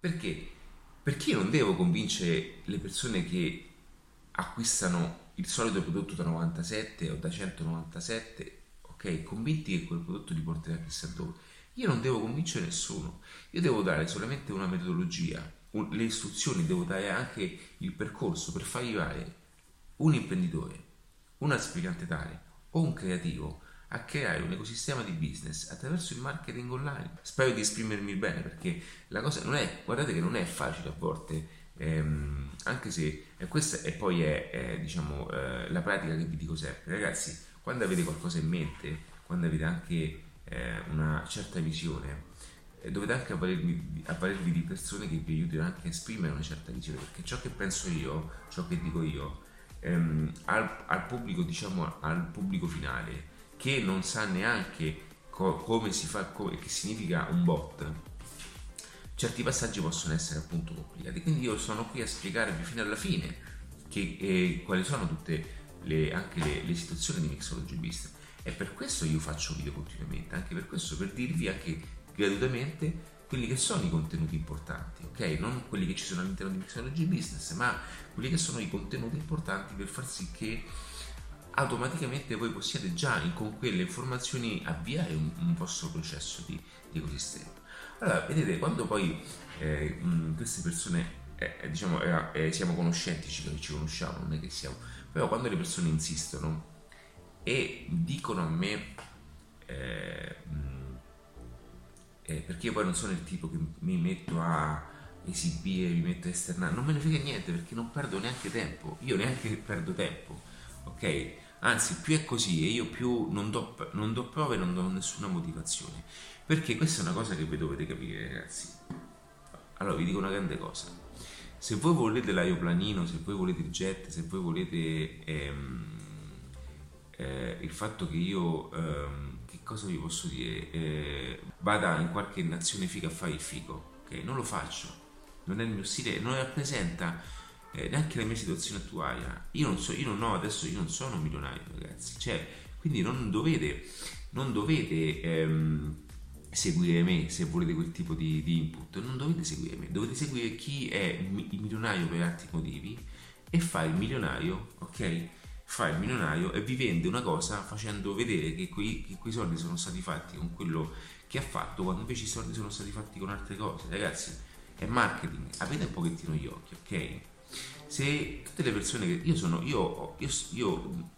Perché? Perché io non devo convincere le persone che acquistano il solito prodotto da 97 o da 197, ok? Convinti che quel prodotto li porterà chissà dove. Io non devo convincere nessuno, io devo dare solamente una metodologia, un, le istruzioni, devo dare anche il percorso per far arrivare un imprenditore, un aspirante tale o un creativo a creare un ecosistema di business attraverso il marketing online. Spero di esprimermi bene perché la cosa non è, guardate che non è facile a volte, ehm, anche se e questa e poi è, è diciamo, eh, la pratica che vi dico sempre, ragazzi, quando avete qualcosa in mente, quando avete anche eh, una certa visione, eh, dovete anche avvalervi, avvalervi di persone che vi aiutino anche a esprimere una certa visione, perché ciò che penso io, ciò che dico io, ehm, al, al, pubblico, diciamo, al pubblico finale, che non sa neanche co- come si fa, come, che significa un bot, certi passaggi possono essere appunto complicati. Quindi io sono qui a spiegarvi fino alla fine che, eh, quali sono tutte le, anche le, le, situazioni di Mixology Business. E per questo io faccio video continuamente, anche per questo, per dirvi anche gratuitamente quelli che sono i contenuti importanti, ok? Non quelli che ci sono all'interno di Mixology Business, ma quelli che sono i contenuti importanti per far sì che automaticamente voi possiate già con quelle informazioni avviare un, un vostro processo di, di, ecosistema. Allora, vedete, quando poi eh, mh, queste persone, eh, eh diciamo, eh, siamo conoscenti, ci, ci conosciamo, non è che siamo, però quando le persone insistono e dicono a me, eh, eh, perché io poi non sono il tipo che mi metto a esibire, mi metto a esternare, non me ne frega niente perché non perdo neanche tempo, io neanche perdo tempo, ok? Anzi, più è così e io più non do, non do prove, non do nessuna motivazione. Perché questa è una cosa che voi dovete capire, ragazzi. Allora, vi dico una grande cosa. Se voi volete l'aeroplanino, se voi volete il jet, se voi volete ehm, eh, il fatto che io, ehm, che cosa vi posso dire, eh, vada in qualche nazione figa a fare il figo, ok? Non lo faccio, non è il mio stile, non rappresenta eh, neanche la mia situazione attuale. Io non so, io non ho adesso, io non sono milionario, ragazzi. Cioè, quindi non dovete, non dovete ehm, seguire me se volete quel tipo di, di, input. Non dovete seguire me, dovete seguire chi è il milionario per altri motivi e fare il milionario, ok? Fa il milionario e vi vende una cosa facendo vedere che quei, che quei soldi sono stati fatti con quello che ha fatto, quando invece i soldi sono stati fatti con altre cose. Ragazzi, è marketing, avete un pochettino gli occhi, ok? Se tutte le persone che io sono, io, io, io,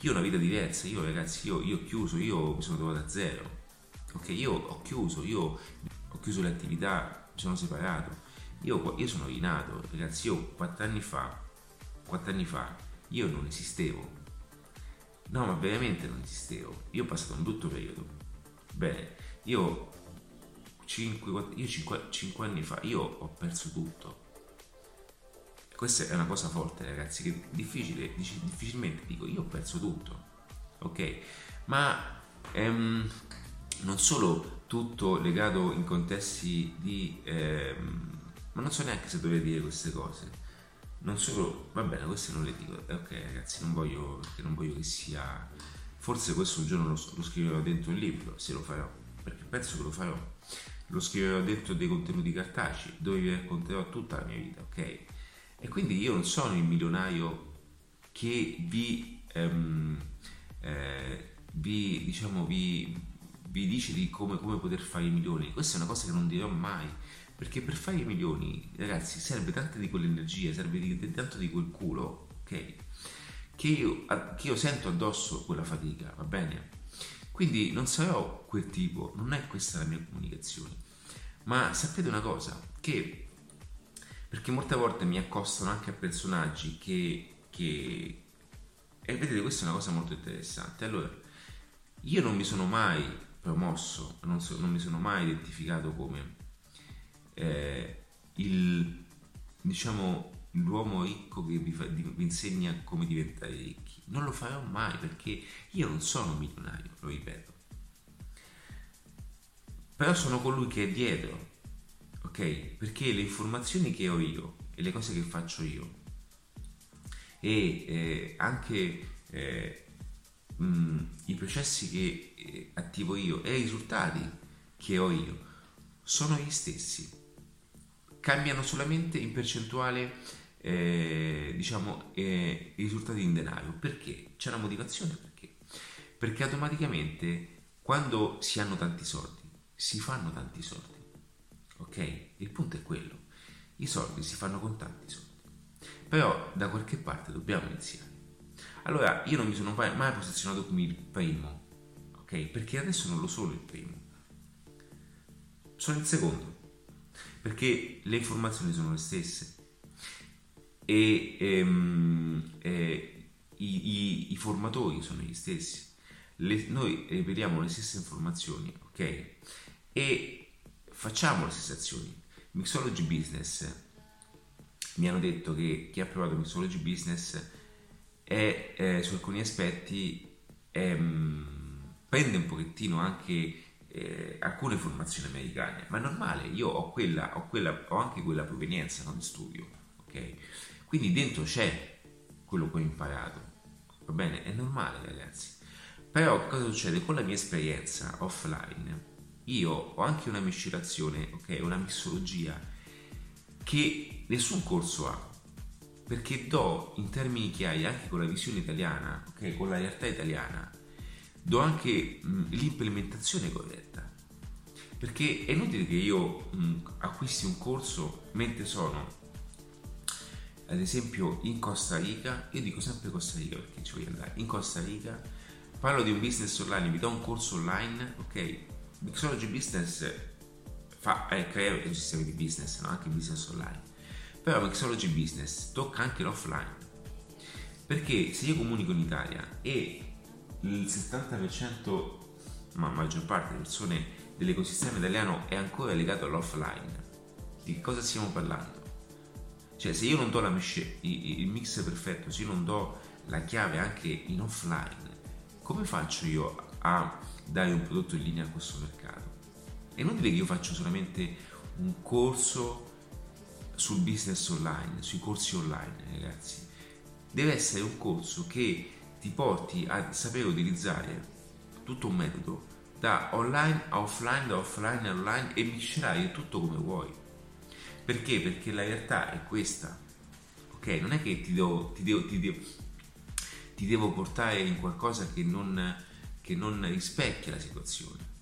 io ho una vita diversa, io ragazzi, io, ho chiuso, io mi sono trovato a zero, ok? Io ho chiuso, io ho chiuso le attività, mi sono separato, io, io sono rinato, ragazzi, io quattro anni fa, quattro anni fa, io non esistevo, no ma veramente non esistevo, io ho passato un brutto periodo, bene, io 5, io 5, 5 anni fa, io ho perso tutto, questa è una cosa forte, ragazzi, che difficile, difficilmente dico, io ho perso tutto, ok? Ma ehm, non solo tutto legato in contesti di... Ehm, ma non so neanche se dovrei dire queste cose. Non solo, va bene, queste non le dico, ok ragazzi, non voglio, non voglio che sia... Forse questo un giorno lo, lo scriverò dentro il libro, se lo farò, perché penso che lo farò. Lo scriverò dentro dei contenuti cartacei, dove vi racconterò tutta la mia vita, ok? E quindi io non sono il milionario che vi, ehm, eh, vi, diciamo, vi, vi dice di come, come, poter fare i milioni. Questa è una cosa che non dirò mai. Perché per fare i milioni, ragazzi, serve tanta di quell'energia, serve di, tanto di quel culo, ok? Che io, che io sento addosso quella fatica, va bene? Quindi non sarò quel tipo, non è questa la mia comunicazione. Ma sapete una cosa, che perché molte volte mi accostano anche a personaggi che, che... e vedete questa è una cosa molto interessante. Allora io non mi sono mai promosso non, so, non mi sono mai identificato come eh, il diciamo l'uomo ricco che vi, fa, vi insegna come diventare ricchi. Non lo farò mai perché io non sono milionario lo ripeto. Però sono colui che è dietro ok? Perché le informazioni che ho io e le cose che faccio io e eh, anche eh, mh, i processi che eh, attivo io e i risultati che ho io sono gli stessi. cambiano solamente in percentuale eh, diciamo eh, i risultati in denaro perché c'è una motivazione perché perché automaticamente quando si hanno tanti soldi si fanno tanti soldi ok? Il punto è quello. I soldi si fanno con tanti soldi. Però da qualche parte dobbiamo iniziare. Allora io non mi sono mai posizionato come il primo ok? Perché adesso non lo sono il primo. Sono il secondo. Perché le informazioni sono le stesse. E ehm, eh, i, i, i, formatori sono gli stessi. Le, noi ripetiamo le stesse informazioni, ok? E facciamo le stesse azioni. Mixology Business mi hanno detto che chi ha provato Mixology Business è, eh, su alcuni aspetti ehm, prende un pochettino anche eh, alcune formazioni americane, ma è normale, io ho, quella, ho, quella, ho anche quella provenienza no, di studio, ok? Quindi dentro c'è quello che ho imparato, va bene? È normale ragazzi. Però cosa succede? Con la mia esperienza offline, io ho anche una miscelazione, ok? Una missologia che nessun corso ha. Perché do in termini chiari anche con la visione italiana, ok? Con la realtà italiana, do anche mh, l'implementazione corretta. Perché è inutile che io mh, acquisti un corso mentre sono ad esempio in Costa Rica, io dico sempre Costa Rica perché ci voglio andare, in Costa Rica parlo di un business online, vi do un corso online, ok? Mixology Business fa, eh, crea un sistema di business, no? anche business online, però Mixology Business tocca anche l'offline, perché se io comunico in Italia e il 70%, ma maggior parte delle persone dell'ecosistema italiano è ancora legato all'offline, di cosa stiamo parlando? Cioè, se io non do mesce, il mix perfetto, se io non do la chiave anche in offline, come faccio io a dare un prodotto in linea a questo mercato? È inutile che io faccia solamente un corso sul business online, sui corsi online, ragazzi. Deve essere un corso che ti porti a sapere utilizzare tutto un metodo da online a offline, da offline a online e miscelare tutto come vuoi perché? Perché la realtà è questa. Ok? Non è che ti devo, ti devo, ti devo, ti devo portare in qualcosa che non, che non rispecchia la situazione.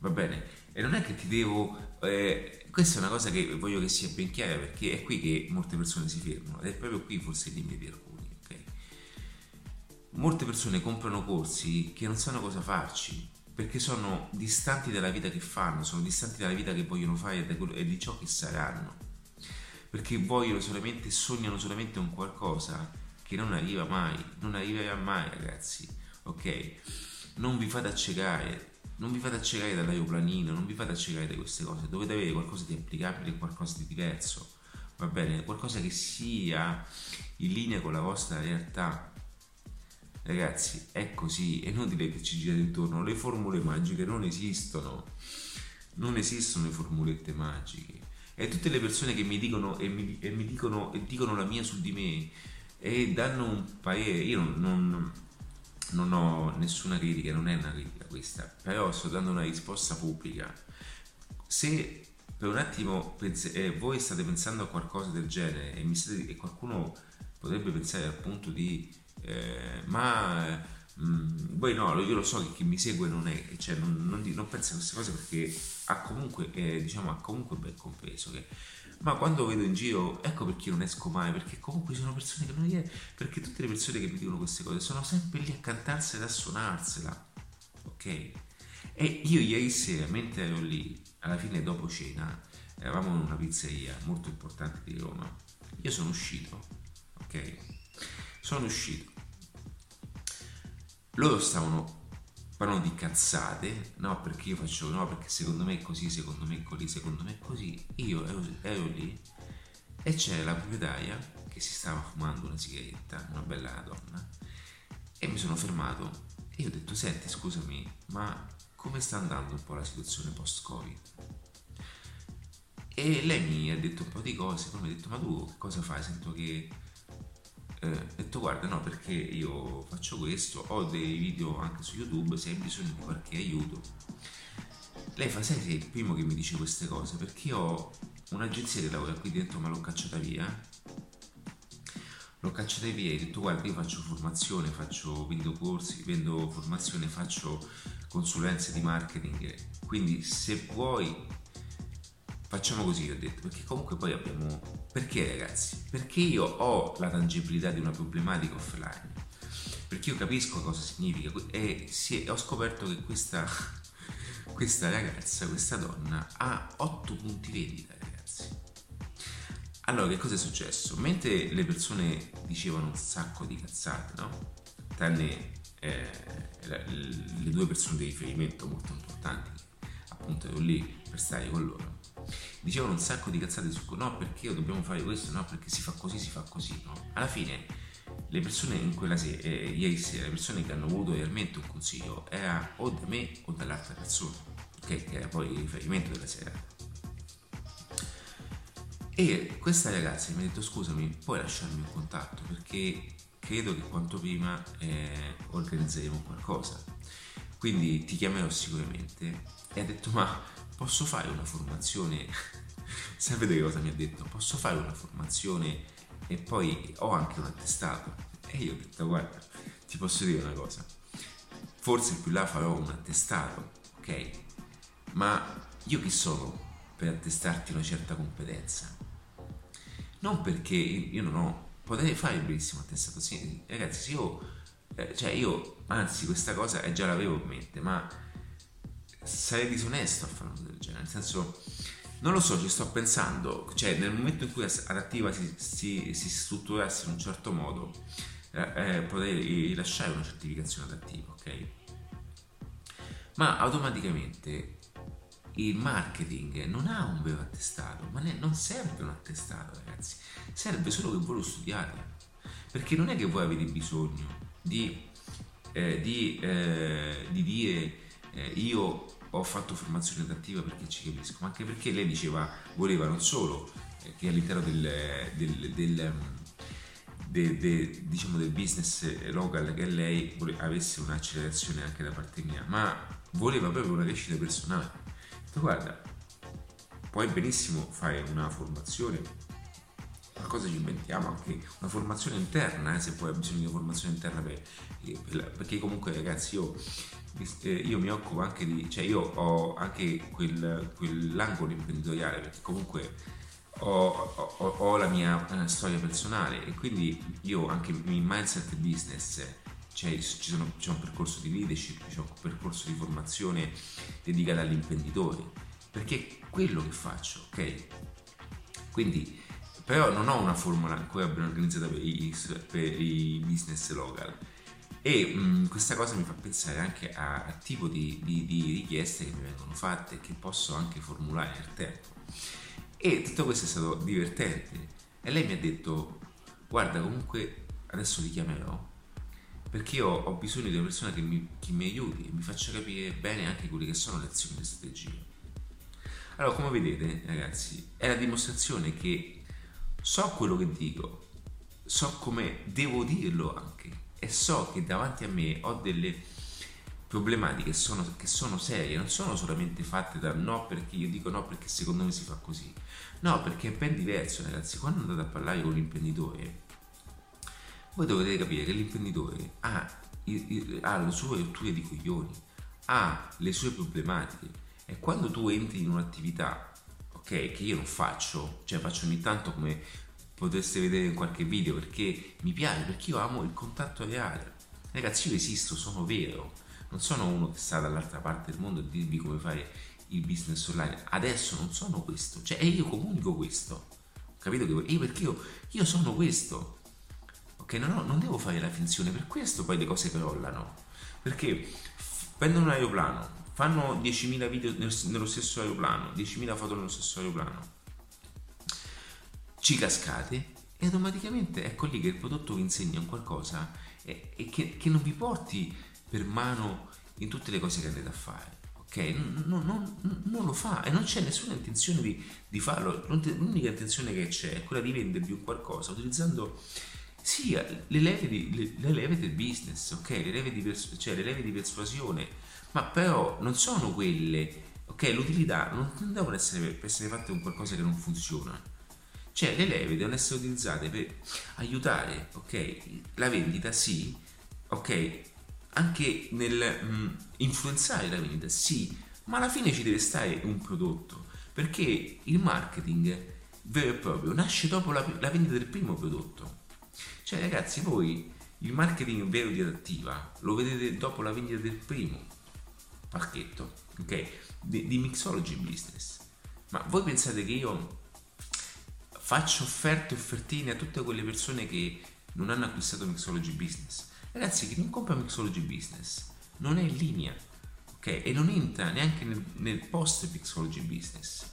Va bene? E non è che ti devo... Eh, questa è una cosa che voglio che sia ben chiara perché è qui che molte persone si fermano ed è proprio qui forse il limite di alcuni. Okay? Molte persone comprano corsi che non sanno cosa farci perché sono distanti dalla vita che fanno, sono distanti dalla vita che vogliono fare e di ciò che saranno, perché vogliono solamente, sognano solamente un qualcosa che non arriva mai, non arriverà mai ragazzi, ok? Non vi fate accecare, non vi fate accecare dall'aeroplanino, non vi fate accecare da queste cose, dovete avere qualcosa di applicabile, qualcosa di diverso, va bene? Qualcosa che sia in linea con la vostra realtà, Ragazzi, è così, è inutile che ci girate intorno, le formule magiche non esistono, non esistono le formulette magiche. E tutte le persone che mi dicono e mi, e mi dicono, e dicono la mia su di me e danno un parere, io non, non, non ho nessuna critica, non è una critica questa, però sto dando una risposta pubblica. Se per un attimo pense, eh, voi state pensando a qualcosa del genere e, state, e qualcuno potrebbe pensare appunto di eh, ma mh, mm, poi no, io lo so che chi mi segue non è, cioè non, non, non pensa a queste cose perché ha comunque, eh, diciamo, ha comunque ben compreso che ma quando vedo in giro, ecco perché non esco mai, perché comunque sono persone che non gli è, perché tutte le persone che mi dicono queste cose sono sempre lì a cantarsela a suonarsela, ok? E io ieri sera, mentre ero lì, alla fine dopo cena, eravamo in una pizzeria molto importante di Roma, io sono uscito, ok? Sono uscito. Loro stavano parlando di cazzate, no perché io faccio no perché secondo me è così, secondo me è così, secondo me è così. Io ero, ero lì e c'era la proprietaria che si stava fumando una sigaretta, una bella donna, e mi sono fermato e ho detto senti scusami ma come sta andando un po' la situazione post-covid? E lei mi ha detto un po' di cose, poi mi ha detto ma tu cosa fai? Sento che eh, detto guarda no perché io faccio questo, ho dei video anche su YouTube, se hai bisogno di qualche aiuto. Lei fa, sai, sei il primo che mi dice queste cose? Perché ho un'agenzia che lavora qui dentro ma l'ho cacciata via. L'ho cacciata via e ho detto guarda io faccio formazione faccio vendo corsi vendo formazione faccio consulenze di marketing. Quindi se vuoi facciamo così ho detto perché comunque poi abbiamo perché ragazzi? Perché io ho la tangibilità di una problematica offline. Perché io capisco cosa significa. E è, ho scoperto che questa, questa ragazza questa donna ha otto punti vendita ragazzi. Allora che cosa è successo? Mentre le persone dicevano un sacco di cazzate no? tranne eh, le due persone di riferimento molto importanti appunto ero lì per stare con loro dicevano un sacco di cazzate su no perché dobbiamo fare questo, no perché si fa così, si fa così, no? Alla fine le persone in quella sera, eh, ieri sera, le persone che hanno avuto realmente un consiglio era o da me o dall'altra persona, okay? che era poi il riferimento della sera. E questa ragazza mi ha detto scusami, puoi lasciarmi un contatto perché credo che quanto prima eh, organizzeremo qualcosa. Quindi ti chiamerò sicuramente. E ha detto ma posso fare una formazione, sapete cosa mi ha detto? Posso fare una formazione e poi ho anche un attestato. E io ho detto guarda, ti posso dire una cosa, forse più là farò un attestato, ok? Ma io chi sono per attestarti una certa competenza? Non perché io non ho, potrei fare il bellissimo attestato, sì, ragazzi, io, eh, cioè io, anzi questa cosa già l'avevo in mente, ma sarei disonesto a fare una cosa del genere, nel senso, non lo so, ci sto pensando, cioè nel momento in cui Adattiva si, si, si strutturasse in un certo modo, eh, eh, potrei rilasciare una certificazione adattiva, ok? Ma automaticamente il marketing non ha un vero attestato, ma ne, non serve un attestato, ragazzi, serve solo che voi lo studiate, perché non è che voi avete bisogno di, eh, di, eh, di dire eh, io ho fatto formazione adattiva perché ci capisco, ma anche perché lei diceva, voleva non solo eh, che all'interno del, del, del, de, de, diciamo del business local che lei avesse un'accelerazione anche da parte mia, ma voleva proprio una crescita personale. Ho guarda, puoi benissimo fare una formazione, qualcosa ci inventiamo, anche una formazione interna, eh, se poi hai bisogno di una formazione interna, per, per, perché comunque ragazzi io eh, io mi occupo anche di, cioè io ho anche quel, quell'angolo imprenditoriale perché comunque ho, ho, ho la mia eh, storia personale e quindi io anche in mindset business cioè, sono, c'è un percorso di leadership, c'è un percorso di formazione dedicato all'imprenditore perché è quello che faccio, ok? Quindi però non ho una formula ancora ben organizzata per i, per i business local e mh, mm, questa cosa mi fa pensare anche a, a tipo di, di, di, richieste che mi vengono fatte che posso anche formulare nel tempo. E tutto questo è stato divertente. E lei mi ha detto, guarda comunque adesso li chiamerò perché io ho bisogno di una persona che mi, che mi aiuti e mi faccia capire bene anche quelle che sono le azioni e le strategie. Allora, come vedete, ragazzi, è la dimostrazione che so quello che dico, so come devo dirlo anche e so che davanti a me ho delle problematiche sono, che sono serie, non sono solamente fatte da no perché io dico no perché secondo me si fa così, no perché è ben diverso ragazzi, quando andate a parlare con l'imprenditore, voi dovete capire che l'imprenditore ha, ha le sue rotture di coglioni, ha le sue problematiche. E quando tu entri in un'attività, ok, che io non faccio, cioè faccio ogni tanto come potreste vedere in qualche video perché mi piace, perché io amo il contatto reale. Ragazzi, io esisto, sono vero, non sono uno che sta dall'altra parte del mondo a dirvi come fare il business online. Adesso non sono questo, cioè io comunico questo. Capito che io perché io, io sono questo. Ok, non, ho, non devo fare la finzione, per questo poi le cose crollano. Perché prendono un aeroplano, fanno 10.000 video nello stesso aeroplano, 10.000 foto nello stesso aeroplano ci cascate e automaticamente ecco lì che il prodotto vi insegna un qualcosa e, e che, che, non vi porti per mano in tutte le cose che andate a fare. Ok? Non, non, non lo fa e non c'è nessuna intenzione di, di, farlo. L'unica intenzione che c'è è quella di vendervi un qualcosa utilizzando sì, le leve, di, le, le leve del business, ok? Le leve, di pers- cioè le leve di persuasione, ma però non sono quelle ok? L'utilità non, non devono essere, essere fatte con qualcosa che non funziona. Cioè le leve devono essere utilizzate per aiutare, ok? La vendita sì, ok? Anche nel mh, mm, influenzare la vendita sì, ma alla fine ci deve stare un prodotto, perché il marketing vero e proprio nasce dopo la, la vendita del primo prodotto. Cioè ragazzi, voi il marketing vero di adattiva lo vedete dopo la vendita del primo pacchetto, ok? Di, di Mixology Business. Ma voi pensate che io faccio offerte offertine a tutte quelle persone che non hanno acquistato Mixology Business? Ragazzi, chi non compra Mixology Business non è in linea, ok? E non entra neanche nel, nel post Mixology Business.